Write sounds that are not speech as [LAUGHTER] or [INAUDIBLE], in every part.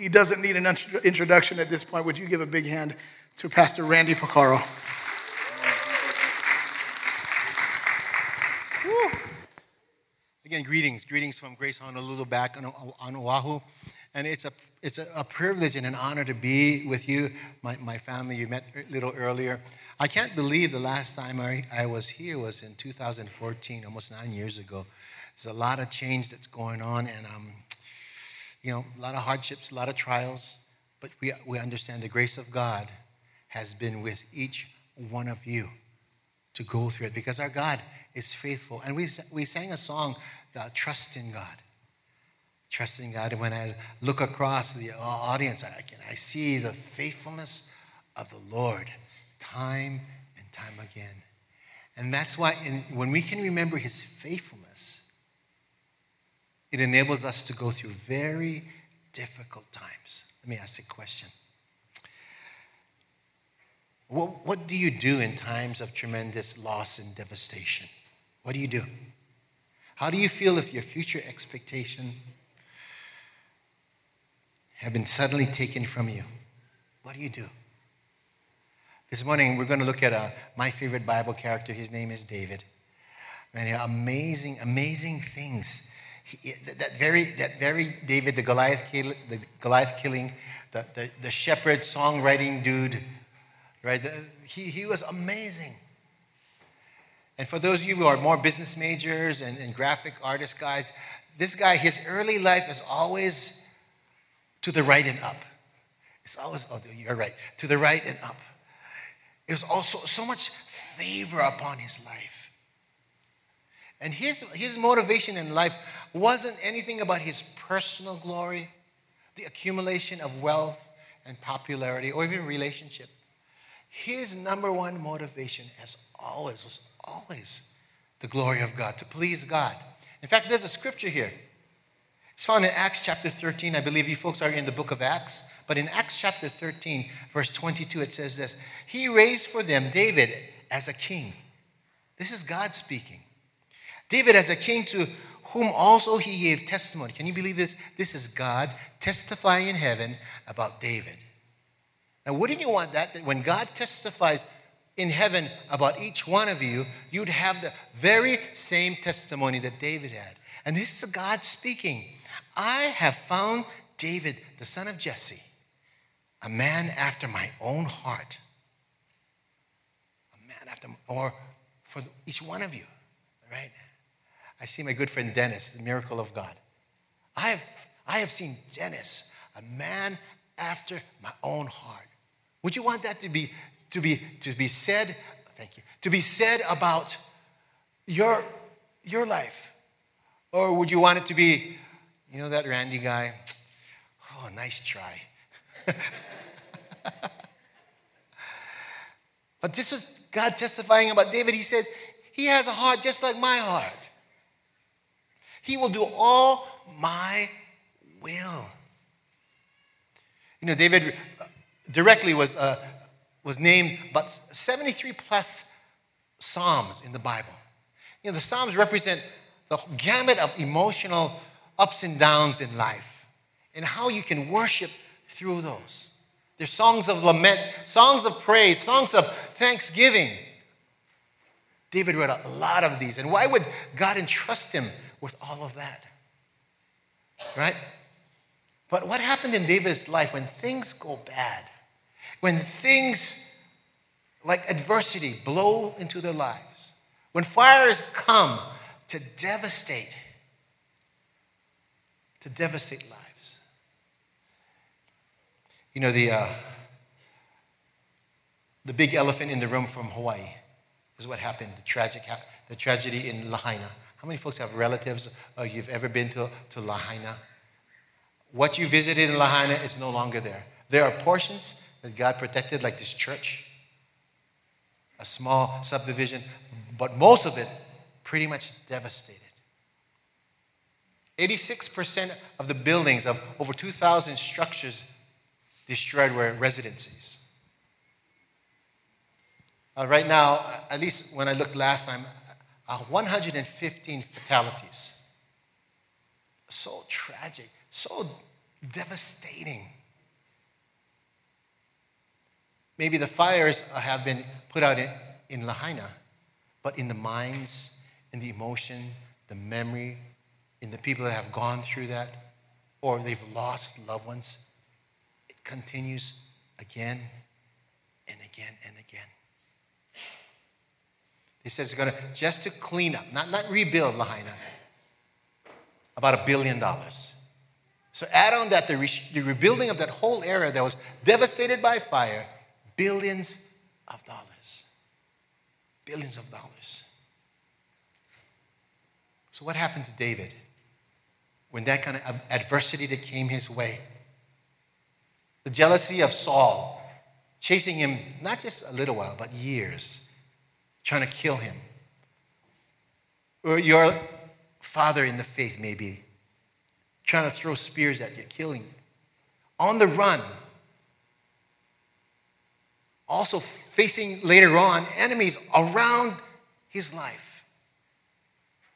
he doesn't need an introduction at this point. Would you give a big hand to Pastor Randy Picaro? Again, greetings. Greetings from Grace Honolulu back on, on Oahu. And it's, a, it's a, a, privilege and an honor to be with you, my, my family you met a little earlier. I can't believe the last time I, I was here was in 2014, almost nine years ago. There's a lot of change that's going on, and um, you know, a lot of hardships, a lot of trials, but we, we understand the grace of God has been with each one of you to go through it because our God is faithful. And we, we sang a song the trust in God. Trusting God. And when I look across the uh, audience, I, can, I see the faithfulness of the Lord time and time again. And that's why in, when we can remember his faithfulness, it enables us to go through very difficult times. Let me ask a question. What, what do you do in times of tremendous loss and devastation? What do you do? How do you feel if your future expectation have been suddenly taken from you? What do you do? This morning, we're going to look at uh, my favorite Bible character. His name is David. And amazing, amazing things. He, that, very, that very David, the Goliath, kill, the Goliath killing, the, the, the shepherd songwriting dude, right? The, he, he was amazing. And for those of you who are more business majors and, and graphic artist guys, this guy, his early life is always to the right and up. It's always, oh, you're right, to the right and up. It was also so much favor upon his life. And his, his motivation in life wasn't anything about his personal glory, the accumulation of wealth and popularity, or even relationship. His number one motivation, as always, was always the glory of God, to please God. In fact, there's a scripture here. It's found in Acts chapter 13. I believe you folks are in the book of Acts. But in Acts chapter 13, verse 22, it says this He raised for them David as a king. This is God speaking. David as a king to whom also he gave testimony. Can you believe this? This is God testifying in heaven about David. Now, wouldn't you want that? That when God testifies in heaven about each one of you, you'd have the very same testimony that David had. And this is God speaking. I have found David, the son of Jesse, a man after my own heart. A man after, or for each one of you, right? I see my good friend Dennis, the miracle of God. I have, I have seen Dennis, a man after my own heart. Would you want that to be to be, to be said, thank you, to be said about your, your life? Or would you want it to be, you know, that Randy guy? Oh, nice try. [LAUGHS] but this was God testifying about David. He said, He has a heart just like my heart. He will do all my will. You know, David directly was uh, was named but 73 plus Psalms in the Bible. You know, the Psalms represent the gamut of emotional ups and downs in life and how you can worship through those. They're songs of lament, songs of praise, songs of thanksgiving. David wrote a lot of these. And why would God entrust him with all of that? Right? But what happened in David's life when things go bad? When things like adversity blow into their lives, when fires come to devastate, to devastate lives. You know, the, uh, the big elephant in the room from Hawaii is what happened, the, tragic, the tragedy in Lahaina. How many folks have relatives or you've ever been to, to Lahaina? What you visited in Lahaina is no longer there. There are portions that God protected, like this church, a small subdivision, but most of it pretty much devastated. 86% of the buildings of over 2,000 structures destroyed were residencies. Uh, right now, at least when I looked last time, uh, 115 fatalities. So tragic, so Devastating. Maybe the fires have been put out in, in Lahaina, but in the minds, in the emotion, the memory, in the people that have gone through that, or they've lost loved ones, it continues again and again and again. He says it's going to, just to clean up, not, not rebuild Lahaina, about a billion dollars. So add on that the, re- the rebuilding of that whole area that was devastated by fire, billions of dollars. Billions of dollars. So what happened to David when that kind of adversity that came his way? The jealousy of Saul, chasing him not just a little while, but years, trying to kill him. Or your father in the faith, maybe, trying to throw spears at you, killing you. On the run. Also facing later on enemies around his life.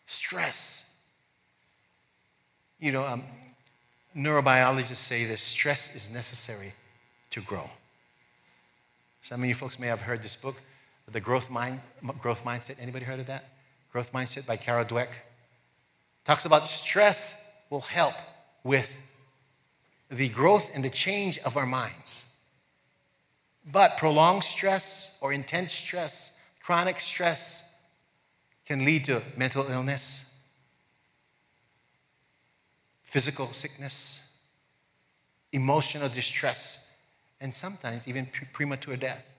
Stress. You know, um, neurobiologists say that stress is necessary to grow. Some of you folks may have heard this book, The Growth, Mind, Growth Mindset. Anybody heard of that? Growth Mindset by Carol Dweck. Talks about stress will help with the growth and the change of our minds. But prolonged stress or intense stress, chronic stress, can lead to mental illness, physical sickness, emotional distress, and sometimes even premature death.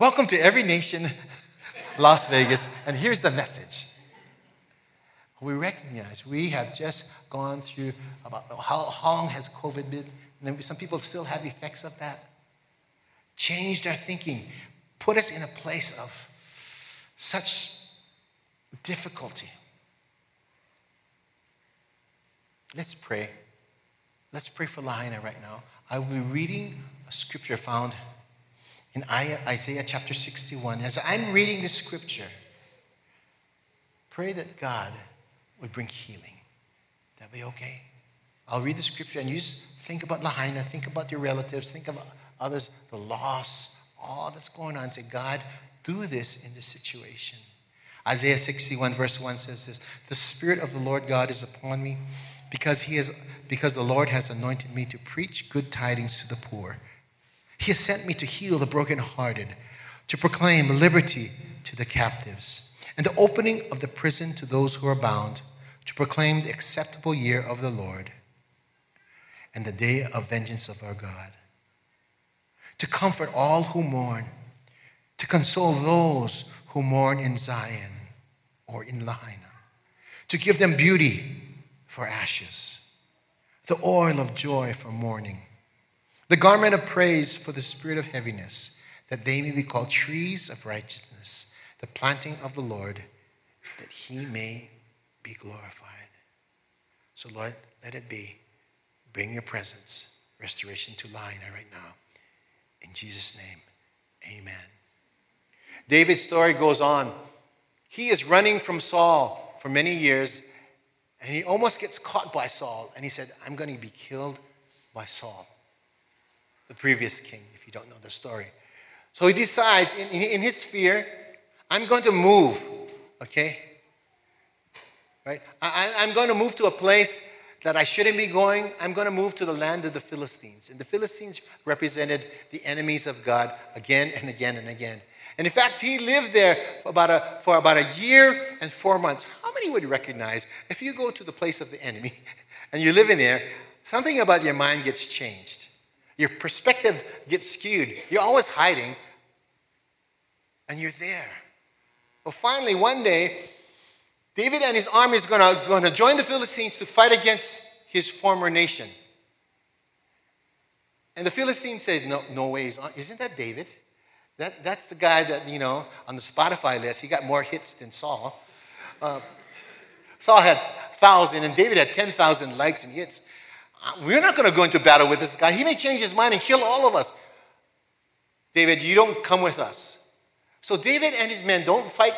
Welcome to Every Nation Las Vegas, and here's the message. We recognize we have just gone through about how long has COVID been? And then some people still have effects of that. Changed our thinking, put us in a place of such difficulty. Let's pray. Let's pray for Lahaina right now. I will be reading a scripture found in Isaiah chapter 61. As I'm reading this scripture, pray that God would bring healing. That be okay? I'll read the scripture and you just think about Lahaina, think about your relatives, think about others, the loss, all that's going on. Say, God, do this in this situation. Isaiah 61, verse 1 says this The Spirit of the Lord God is upon me because, he is, because the Lord has anointed me to preach good tidings to the poor. He has sent me to heal the brokenhearted, to proclaim liberty to the captives, and the opening of the prison to those who are bound, to proclaim the acceptable year of the Lord and the day of vengeance of our God, to comfort all who mourn, to console those who mourn in Zion or in Lahaina, to give them beauty for ashes, the oil of joy for mourning the garment of praise for the spirit of heaviness, that they may be called trees of righteousness, the planting of the Lord, that he may be glorified. So, Lord, let it be. Bring your presence, restoration to Lahaina right now. In Jesus' name, amen. David's story goes on. He is running from Saul for many years, and he almost gets caught by Saul. And he said, I'm going to be killed by Saul the previous king, if you don't know the story. So he decides, in, in his fear, I'm going to move, okay? Right? I, I'm going to move to a place that I shouldn't be going. I'm going to move to the land of the Philistines. And the Philistines represented the enemies of God again and again and again. And in fact, he lived there for about a, for about a year and four months. How many would recognize if you go to the place of the enemy [LAUGHS] and you're living there, something about your mind gets changed? Your perspective gets skewed. You're always hiding, and you're there. Well, finally, one day, David and his army is going to, join the Philistines to fight against his former nation. And the Philistine says, No, no way. Isn't that David? That, that's the guy that, you know, on the Spotify list, he got more hits than Saul. Uh, Saul had 1,000, and David had 10,000 likes and hits. We're not going to go into battle with this guy. He may change his mind and kill all of us. David, you don't come with us. So David and his men don't fight,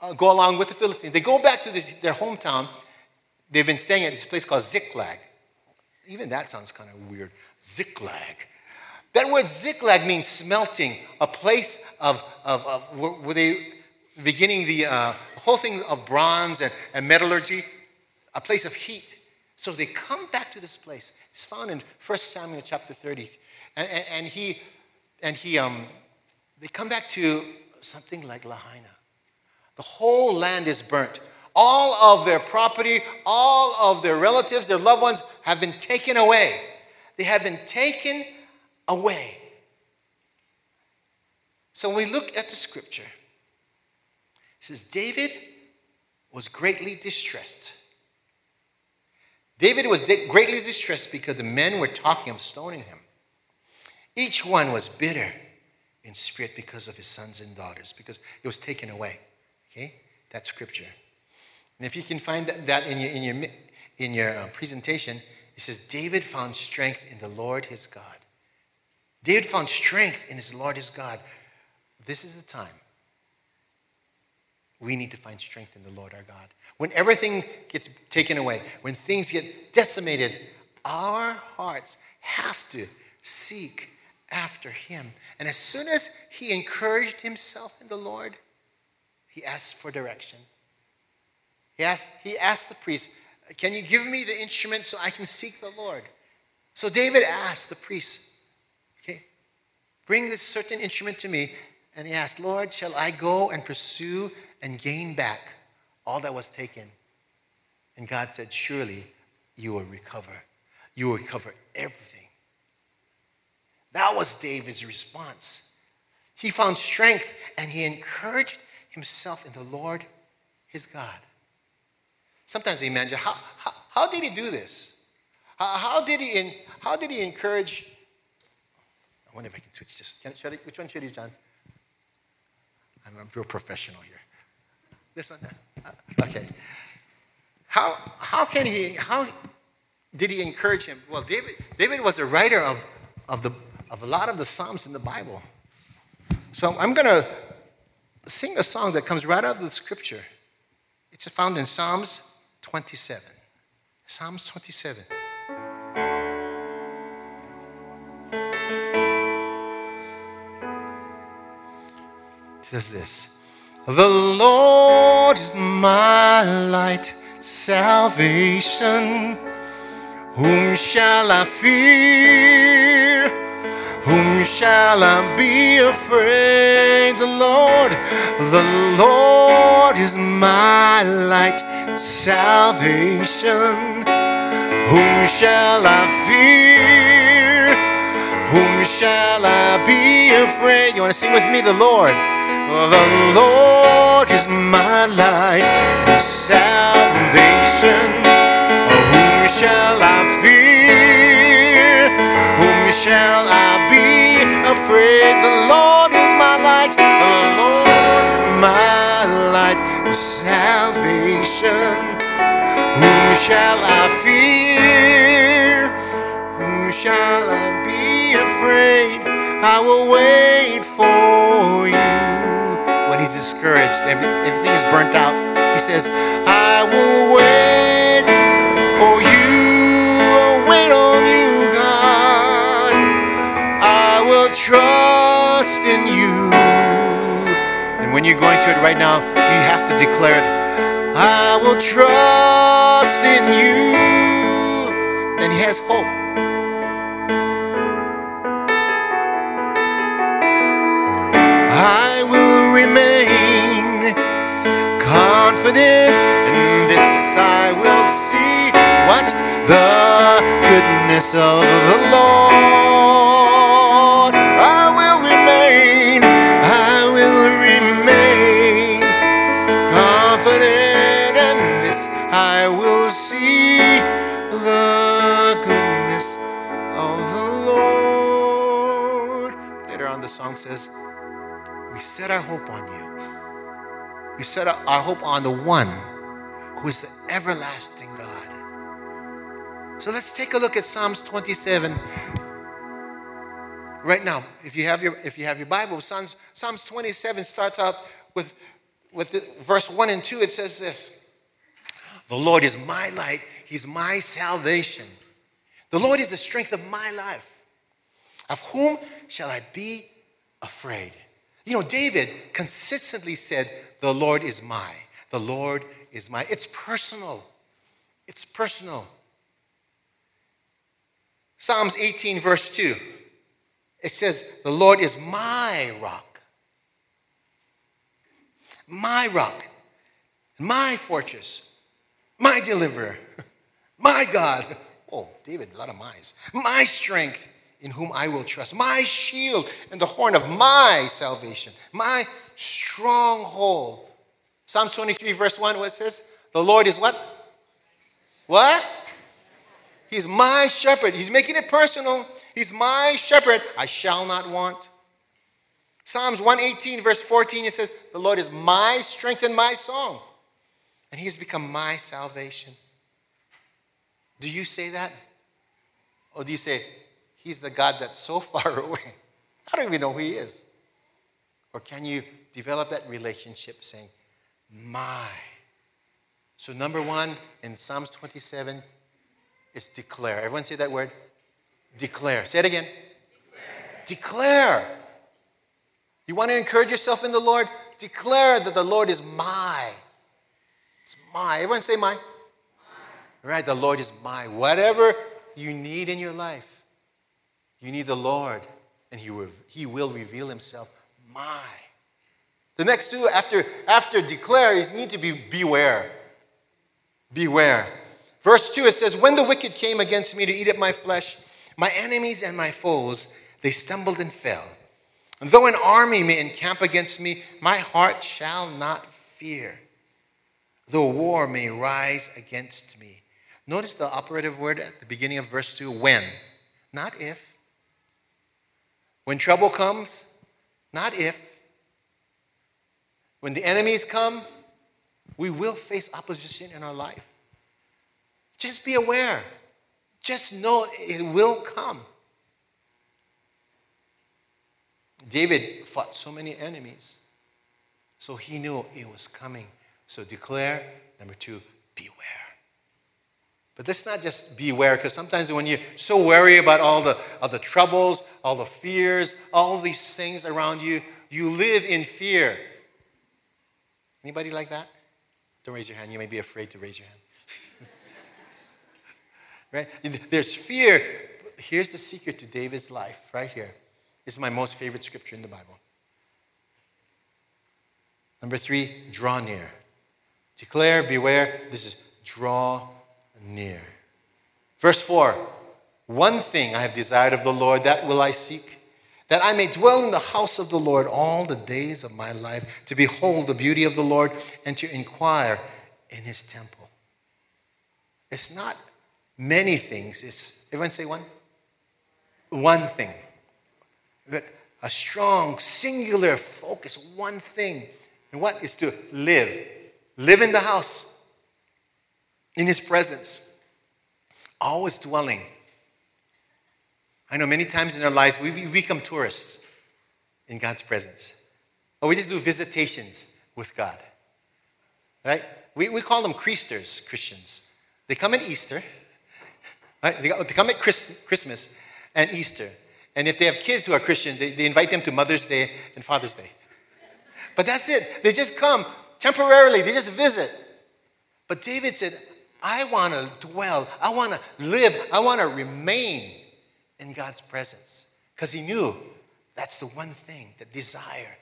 uh, go along with the Philistines. They go back to this, their hometown. they've been staying at this place called Ziklag. Even that sounds kind of weird. Ziklag. That word Ziklag means smelting, a place of, of, of where they beginning the uh, whole thing of bronze and, and metallurgy, a place of heat. So they come back to this place. It's found in 1 Samuel chapter 30. And, and, and he, and he um, they come back to something like Lahaina. The whole land is burnt. All of their property, all of their relatives, their loved ones have been taken away. They have been taken away. So when we look at the scripture, it says, David was greatly distressed. David was greatly distressed because the men were talking of stoning him. Each one was bitter in spirit because of his sons and daughters, because it was taken away. Okay? That's scripture. And if you can find that, that in your, in your, in your uh, presentation, it says, David found strength in the Lord his God. David found strength in his Lord his God. This is the time we need to find strength in the Lord our God. When everything gets taken away, when things get decimated, our hearts have to seek after him. And as soon as he encouraged himself in the Lord, he asked for direction. He asked, he asked the priest, Can you give me the instrument so I can seek the Lord? So David asked the priest, Okay, bring this certain instrument to me. And he asked, Lord, shall I go and pursue and gain back all that was taken? And God said, Surely you will recover. You will recover everything. That was David's response. He found strength and he encouraged himself in the Lord his God. Sometimes I imagine how, how, how did he do this? How, how, did he in, how did he encourage? I wonder if I can switch this. Can, I, which one should he, John? I'm a real professional here. This one? Uh, okay. How, how can he, how did he encourage him? Well, David, David was a writer of, of, the, of a lot of the Psalms in the Bible. So I'm going to sing a song that comes right out of the scripture. It's found in Psalms 27. Psalms 27. It says this The Lord is my light, salvation. Whom shall I fear? Whom shall I be afraid? The Lord, the Lord is my light salvation. Whom shall I fear? Whom shall I be afraid? You want to sing with me? The Lord. The Lord is my light and salvation. Oh, whom shall I fear? Whom shall I be afraid? The Lord is my light. The Lord is my light, and salvation. Whom shall I fear? Whom shall I be afraid? I will wait for he's discouraged, is burnt out, he says, I will wait for you. I'll wait on you, God. I will trust in you. And when you're going through it right now, you have to declare it. I will trust in you. Then he has hope. Confident in this. I will see what the goodness of the Lord. I will remain. I will remain confident in this. I will see the goodness of the Lord. Later on, the song says, We set our hope on you. We set our hope on the one who is the everlasting God. So let's take a look at Psalms 27 right now. If you have your, if you have your Bible, Psalms, Psalms 27 starts out with, with the, verse 1 and 2. It says this The Lord is my light, He's my salvation. The Lord is the strength of my life. Of whom shall I be afraid? You know, David consistently said, The Lord is my. The Lord is my. It's personal. It's personal. Psalms 18, verse 2. It says, The Lord is my rock, my rock, my fortress, my deliverer, [LAUGHS] my God. Oh, David, a lot of my's. My strength in whom I will trust, my shield and the horn of my salvation, my stronghold. Psalms 23, verse 1, what it says? The Lord is what? What? He's my shepherd. He's making it personal. He's my shepherd. I shall not want. Psalms 118, verse 14, it says, The Lord is my strength and my song, and He has become my salvation. Do you say that? Or do you say, He's the God that's so [LAUGHS] far away? I don't even know who He is. Or can you develop that relationship saying, My? So, number one in Psalms 27 is declare. Everyone say that word? Declare. Say it again. Declare. declare. You want to encourage yourself in the Lord? Declare that the Lord is my. It's my. Everyone say my. my. Right? The Lord is my. Whatever you need in your life, you need the Lord, and He will, he will reveal Himself. My. The next two, after, after declare, is need to be beware. Beware. Verse 2, it says, When the wicked came against me to eat up my flesh, my enemies and my foes, they stumbled and fell. And though an army may encamp against me, my heart shall not fear. Though war may rise against me. Notice the operative word at the beginning of verse 2 when, not if. When trouble comes, not if. When the enemies come, we will face opposition in our life. Just be aware. Just know it will come. David fought so many enemies. So he knew it was coming. So declare. Number two, beware. But let's not just beware, because sometimes when you're so worried about all the, all the troubles, all the fears, all these things around you, you live in fear. Anybody like that? Don't raise your hand. You may be afraid to raise your hand. [LAUGHS] right? There's fear. Here's the secret to David's life, right here. This is my most favorite scripture in the Bible. Number three, draw near. Declare, beware. This is draw near. Verse 4 One thing I have desired of the Lord, that will I seek, that I may dwell in the house of the Lord all the days of my life, to behold the beauty of the Lord and to inquire in his temple. It's not many things. It's, everyone say one? One thing. But a strong, singular focus, one thing. And what is to live? Live in the house, in His presence, always dwelling. I know many times in our lives we, we become tourists in God's presence. Or we just do visitations with God. Right? We, we call them Christers, Christians. They come at Easter, Right? They, come at Christmas and Easter. And if they have kids who are Christian, they, they invite them to Mother's Day and Father's Day. But that's it. They just come temporarily, they just visit. But David said, I want to dwell, I want to live, I want to remain in God's presence. Because he knew that's the one thing, the desire.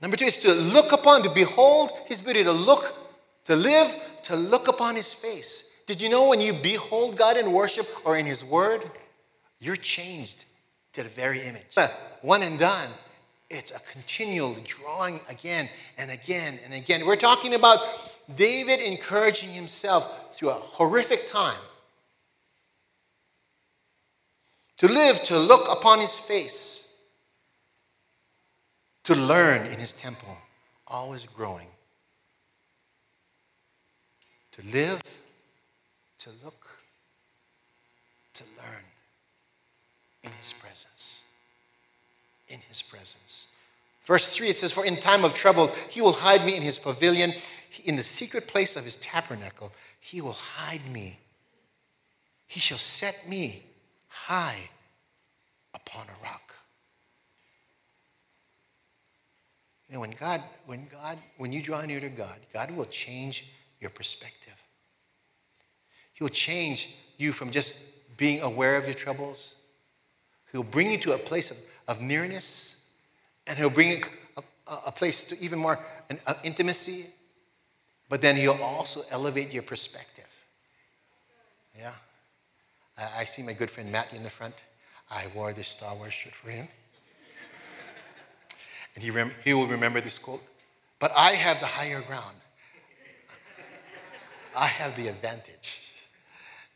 Number two is to look upon, to behold his beauty, to look, to live, to look upon his face. Did you know when you behold God in worship or in His Word, you're changed to the very image? But One and done. It's a continual drawing again and again and again. We're talking about David encouraging himself through a horrific time to live, to look upon his face, to learn in his temple, always growing. To live to look, to learn in His presence. In His presence. Verse 3, it says, For in time of trouble, He will hide me in His pavilion. In the secret place of his tabernacle, he will hide me. He shall set me high upon a rock. You know, when God, when God, when you draw near to God, God will change your perspective. He will change you from just being aware of your troubles. He'll bring you to a place of, of nearness, and he'll bring you a, a, place to even more an, intimacy, but then you'll also elevate your perspective. Yeah. I, I see my good friend Matt in the front. I wore this Star Wars shirt for him. And he, rem- he will remember this quote. But I have the higher ground. I have the advantage.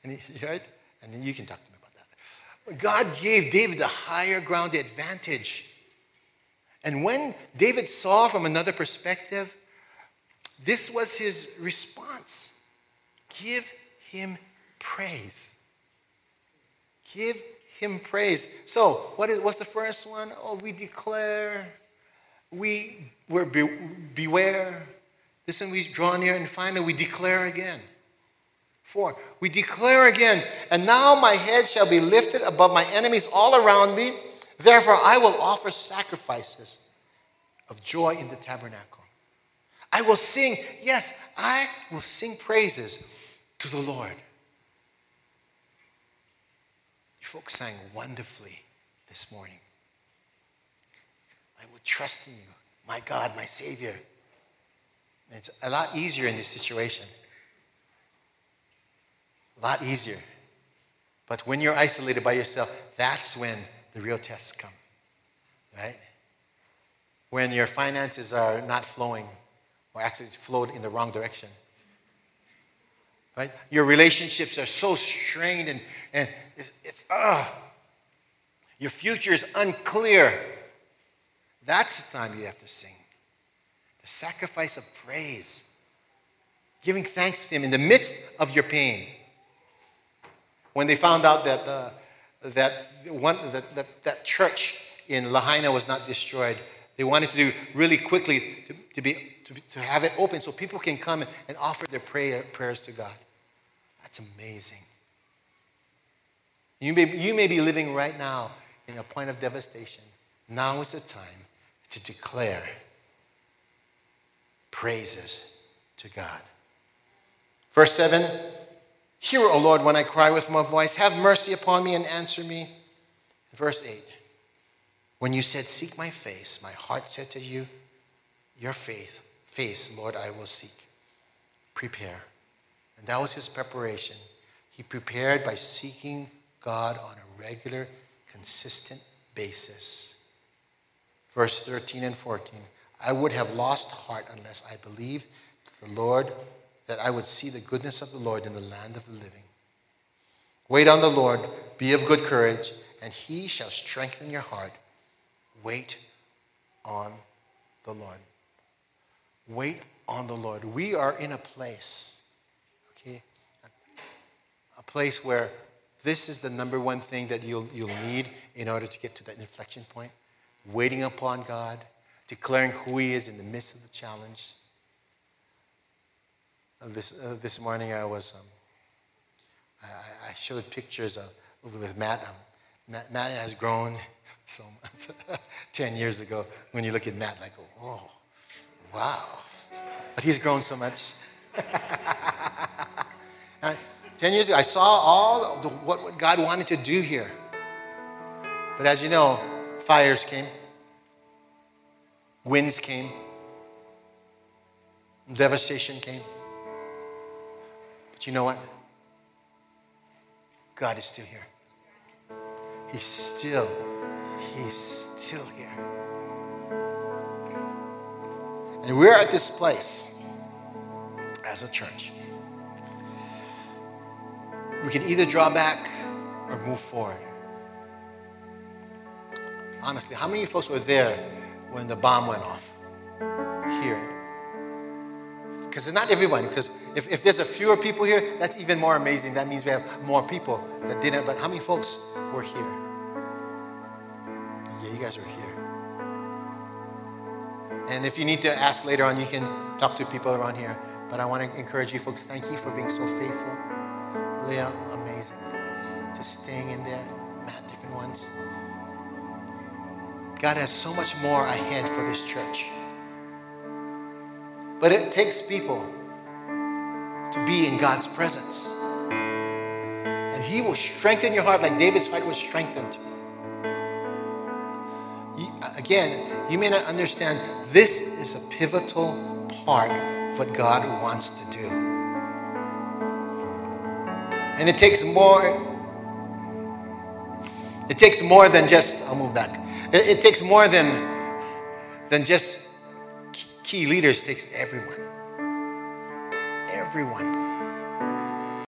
And he, right? And then you can talk to me about that. God gave David the higher ground, the advantage. And when David saw from another perspective, this was his response give him praise. Give him praise. So, what is, what's the first one? Oh, we declare, we we be, beware. This one we draw near, and finally we declare again. Four, we declare again, and now my head shall be lifted above my enemies all around me. Therefore, I will offer sacrifices of joy in the tabernacle. I will sing, yes, I will sing praises to the Lord. You folks sang wonderfully this morning. I will trust in you, my God, my Savior. And it's a lot easier in this situation. A lot easier. But when you're isolated by yourself, that's when the real tests come. Right? When your finances are not flowing, or actually flowed in the wrong direction. Right? Your relationships are so strained and, and it's, it's uh, your future is unclear. That's the time you have to sing. The sacrifice of praise. Giving thanks to Him in the midst of your pain. When they found out that, uh, that, one, that, that, that church in Lahaina was not destroyed, they wanted to do really quickly to, to, be, to, to have it open so people can come and offer their prayer, prayers to God. That's amazing. You may, you may be living right now in a point of devastation. Now is the time to declare praises to God. Verse 7 Hear, O Lord, when I cry with my voice. Have mercy upon me and answer me. Verse 8 When you said, Seek my face, my heart said to you, Your faith, face, Lord, I will seek. Prepare. And that was his preparation. He prepared by seeking God on a regular, consistent basis. Verse 13 and 14 I would have lost heart unless I believed the Lord that I would see the goodness of the Lord in the land of the living. Wait on the Lord, be of good courage, and he shall strengthen your heart. Wait on the Lord. Wait on the Lord. We are in a place, okay, a place where this is the number one thing that you'll, you'll need in order to get to that inflection point. Waiting upon God, declaring who He is in the midst of the challenge. Uh, this, uh, this morning I was, um, I, I, showed pictures of, with Matt. Um, Matt. Matt has grown [LAUGHS] so much. [LAUGHS] 10 years ago, when you look at Matt, like, oh, wow. But he's grown so much. [LAUGHS] 10 years ago, I saw all the, what, what God wanted to do here. But as you know, fires came, winds came, devastation came. But you know what? God is still here. He's still, He's still here. And we're at this place as a church. We can either draw back or move forward. Honestly, how many folks were there when the bomb went off here? Because it's not everyone, because if, if there's a fewer people here, that's even more amazing. That means we have more people that didn't. But how many folks were here? Yeah, you guys were here. And if you need to ask later on, you can talk to people around here. But I want to encourage you folks, thank you for being so faithful. Leah, amazing. Just staying in there, Matt, different ones. God has so much more ahead for this church. But it takes people to be in God's presence. And He will strengthen your heart like David's heart was strengthened. Again, you may not understand, this is a pivotal part of what God wants to do. And it takes more. It takes more than just, I'll move back. It, it takes more than, than just key leaders, it takes everyone. Everyone.